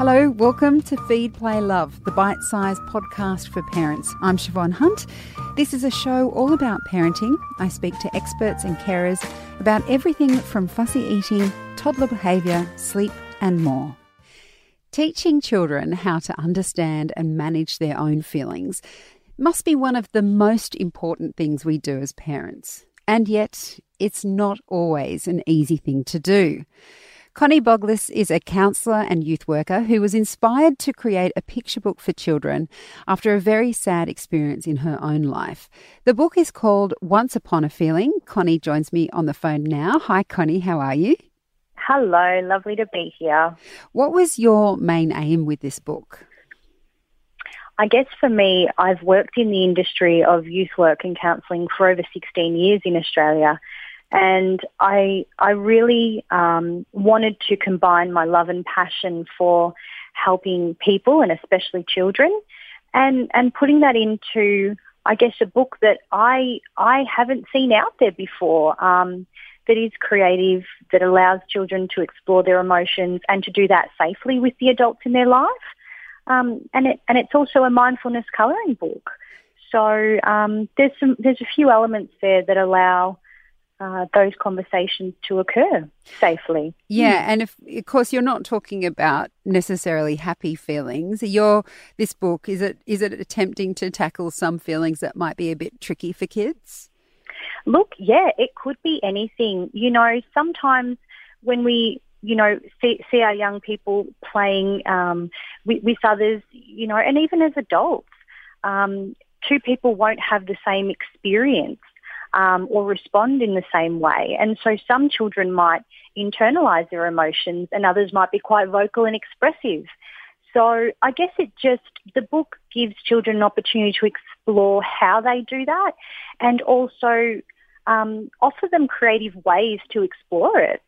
Hello, welcome to Feed, Play, Love, the bite sized podcast for parents. I'm Siobhan Hunt. This is a show all about parenting. I speak to experts and carers about everything from fussy eating, toddler behaviour, sleep, and more. Teaching children how to understand and manage their own feelings must be one of the most important things we do as parents. And yet, it's not always an easy thing to do. Connie Boglis is a counsellor and youth worker who was inspired to create a picture book for children after a very sad experience in her own life. The book is called Once Upon a Feeling. Connie joins me on the phone now. Hi, Connie, how are you? Hello, lovely to be here. What was your main aim with this book? I guess for me, I've worked in the industry of youth work and counselling for over 16 years in Australia. And I, I really um, wanted to combine my love and passion for helping people and especially children and, and putting that into, I guess, a book that I, I haven't seen out there before. Um, that is creative, that allows children to explore their emotions and to do that safely with the adults in their life. Um, and it and it's also a mindfulness colouring book. So um, there's some there's a few elements there that allow uh, those conversations to occur safely. Yeah, and if, of course you're not talking about necessarily happy feelings. Your this book is it is it attempting to tackle some feelings that might be a bit tricky for kids? Look, yeah, it could be anything. You know, sometimes when we you know, see, see our young people playing um, with, with, others, you know, and even as adults, um, two people won't have the same experience um, or respond in the same way. And so some children might internalize their emotions and others might be quite vocal and expressive. So I guess it just, the book gives children an opportunity to explore how they do that and also um, offer them creative ways to explore it.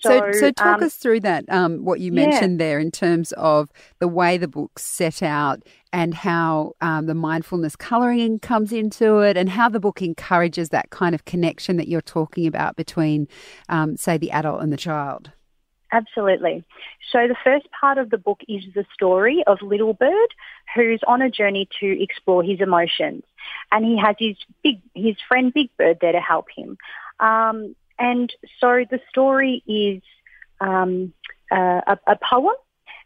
So, so, so talk um, us through that, um, what you mentioned yeah. there in terms of the way the book's set out and how um, the mindfulness colouring comes into it and how the book encourages that kind of connection that you're talking about between, um, say, the adult and the child. Absolutely. So the first part of the book is the story of Little Bird, who's on a journey to explore his emotions, and he has his big his friend Big Bird there to help him. Um, and so the story is um, uh, a, a, poem,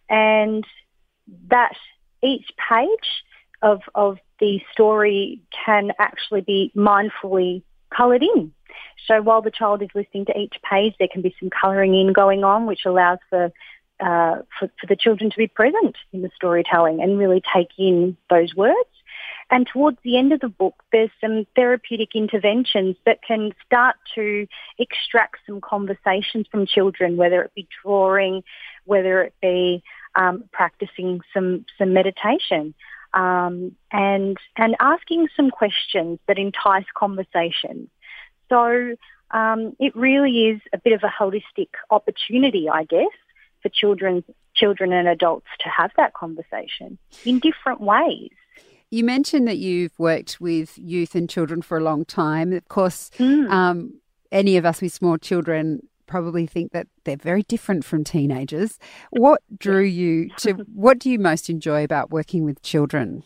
and that each page of, of the story can actually be mindfully coloured in. So while the child is listening to each page, there can be some colouring in going on, which allows for, uh, for, for the children to be present in the storytelling and really take in those words. And towards the end of the book, there's some therapeutic interventions that can start to extract some conversations from children, whether it be drawing, whether it be um, practicing some some meditation, um, and and asking some questions that entice conversations. So um, it really is a bit of a holistic opportunity, I guess, for children, children and adults to have that conversation in different ways. You mentioned that you've worked with youth and children for a long time. Of course, mm. um, any of us with small children probably think that they're very different from teenagers. What drew you to, what do you most enjoy about working with children?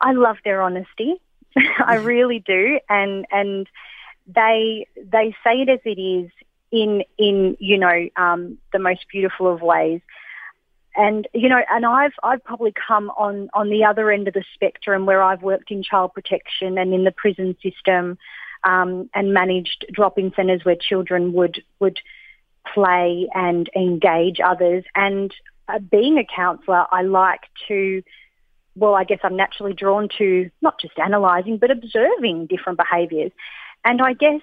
I love their honesty. I really do. And, and they, they say it as it is in, in, you know, um, the most beautiful of ways and you know, and I've I've probably come on on the other end of the spectrum where I've worked in child protection and in the prison system, um, and managed drop-in centres where children would would play and engage others. And uh, being a counsellor, I like to, well, I guess I'm naturally drawn to not just analysing but observing different behaviours, and I guess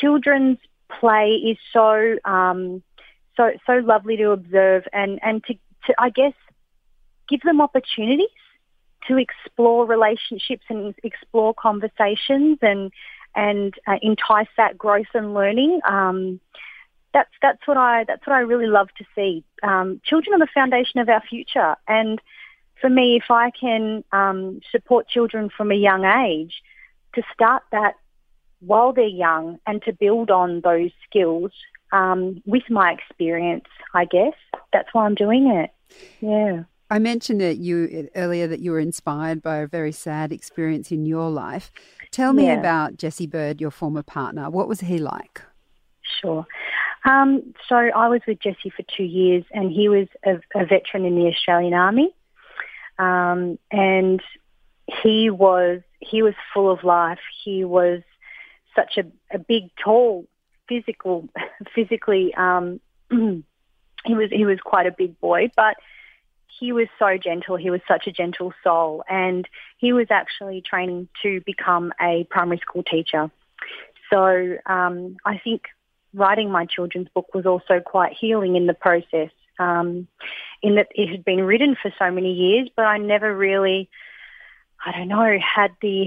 children's play is so. Um, so so lovely to observe and and to, to I guess give them opportunities to explore relationships and explore conversations and and uh, entice that growth and learning. Um, that's that's what I that's what I really love to see. Um, children are the foundation of our future, and for me, if I can um, support children from a young age to start that while they're young and to build on those skills um, with my experience, I guess. That's why I'm doing it. Yeah. I mentioned that you earlier that you were inspired by a very sad experience in your life. Tell me Yeah. about Jesse Bird, your former partner. What was he like? Sure. Um, so I was with Jesse for two years, and he was a, a veteran in the Australian Army, um, and he was he was full of life. He was such a, a big, tall, physical, physically. Um, he was he was quite a big boy, but he was so gentle. He was such a gentle soul, and he was actually training to become a primary school teacher. So um, I think writing my children's book was also quite healing in the process, um, in that it had been written for so many years, but I never really, I don't know, had the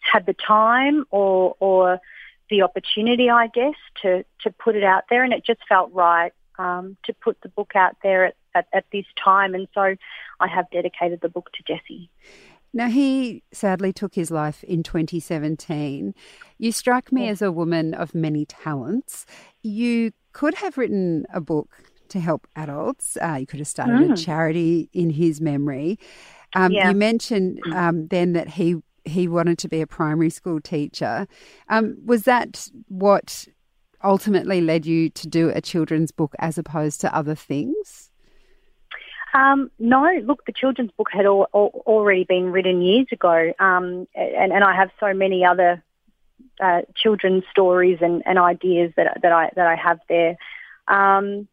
had the time or or the opportunity, I guess, to to put it out there, and it just felt right um, to put the book out there at, at, at this time, and so I have dedicated the book to Jesse. Now, he sadly took his life in 2017. You struck me Yeah. as a woman of many talents. You could have written a book to help adults. Uh, you could have started a Mm. charity in his memory. Um, Yeah. You mentioned um, then that he he wanted to be a primary school teacher. Um, was that what ultimately led you to do a children's book as opposed to other things? Um, no, look, the children's book had al- al- already been written years ago, um, and, and I have so many other uh, children's stories and, and ideas that that I that I have there. Um,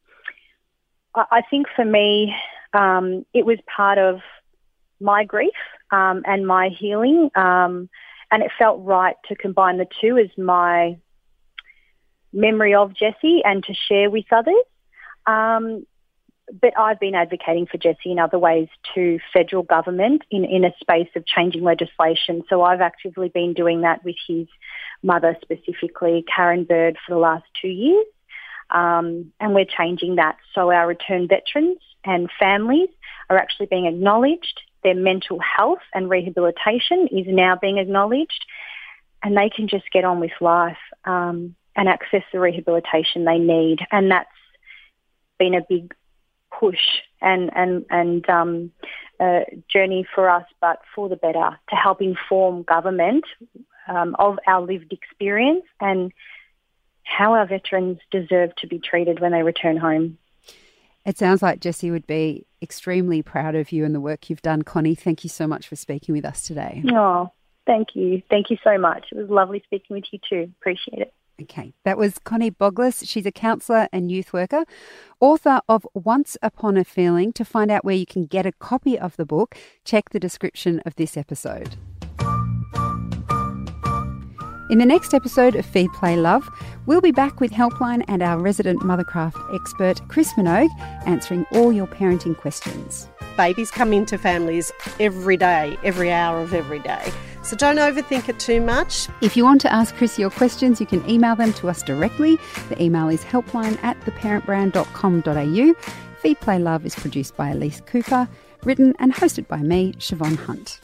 I, I think for me, um, it was part of my grief um, and my healing, um, and it felt right to combine the two as my memory of Jesse and to share with others. But I've been advocating for Jesse in other ways to federal government in, in a space of changing legislation. So I've actively been doing that with his mother specifically, Karen Bird, for the last two years. Um, and we're changing that. So our returned veterans and families are actually being acknowledged. Their mental health and rehabilitation is now being acknowledged. And they can just get on with life um, and access the rehabilitation they need. And that's been a big push and and and um, uh, journey for us, but for the better to help inform government um, of our lived experience and how our veterans deserve to be treated when they return home. It sounds like Jesse would be extremely proud of you and the work you've done, Connie. Thank you so much for speaking with us today. Oh, thank you, thank you so much. It was lovely speaking with you too. Appreciate it. Okay, that was Connie Boglis. She's a counsellor and youth worker, author of Once Upon a Feeling. To find out where you can get a copy of the book, check the description of this episode. In the next episode of Feed Play Love, we'll be back with Helpline and our resident Mothercraft expert, Chris Minogue, answering all your parenting questions. Babies come into families every day, every hour of every day. So don't overthink it too much. If you want to ask Chris your questions, you can email them to us directly. The email is helpline at theparentbrand.com.au. Feed Play Love is produced by Elise Cooper, written and hosted by me, Siobhan Hunt.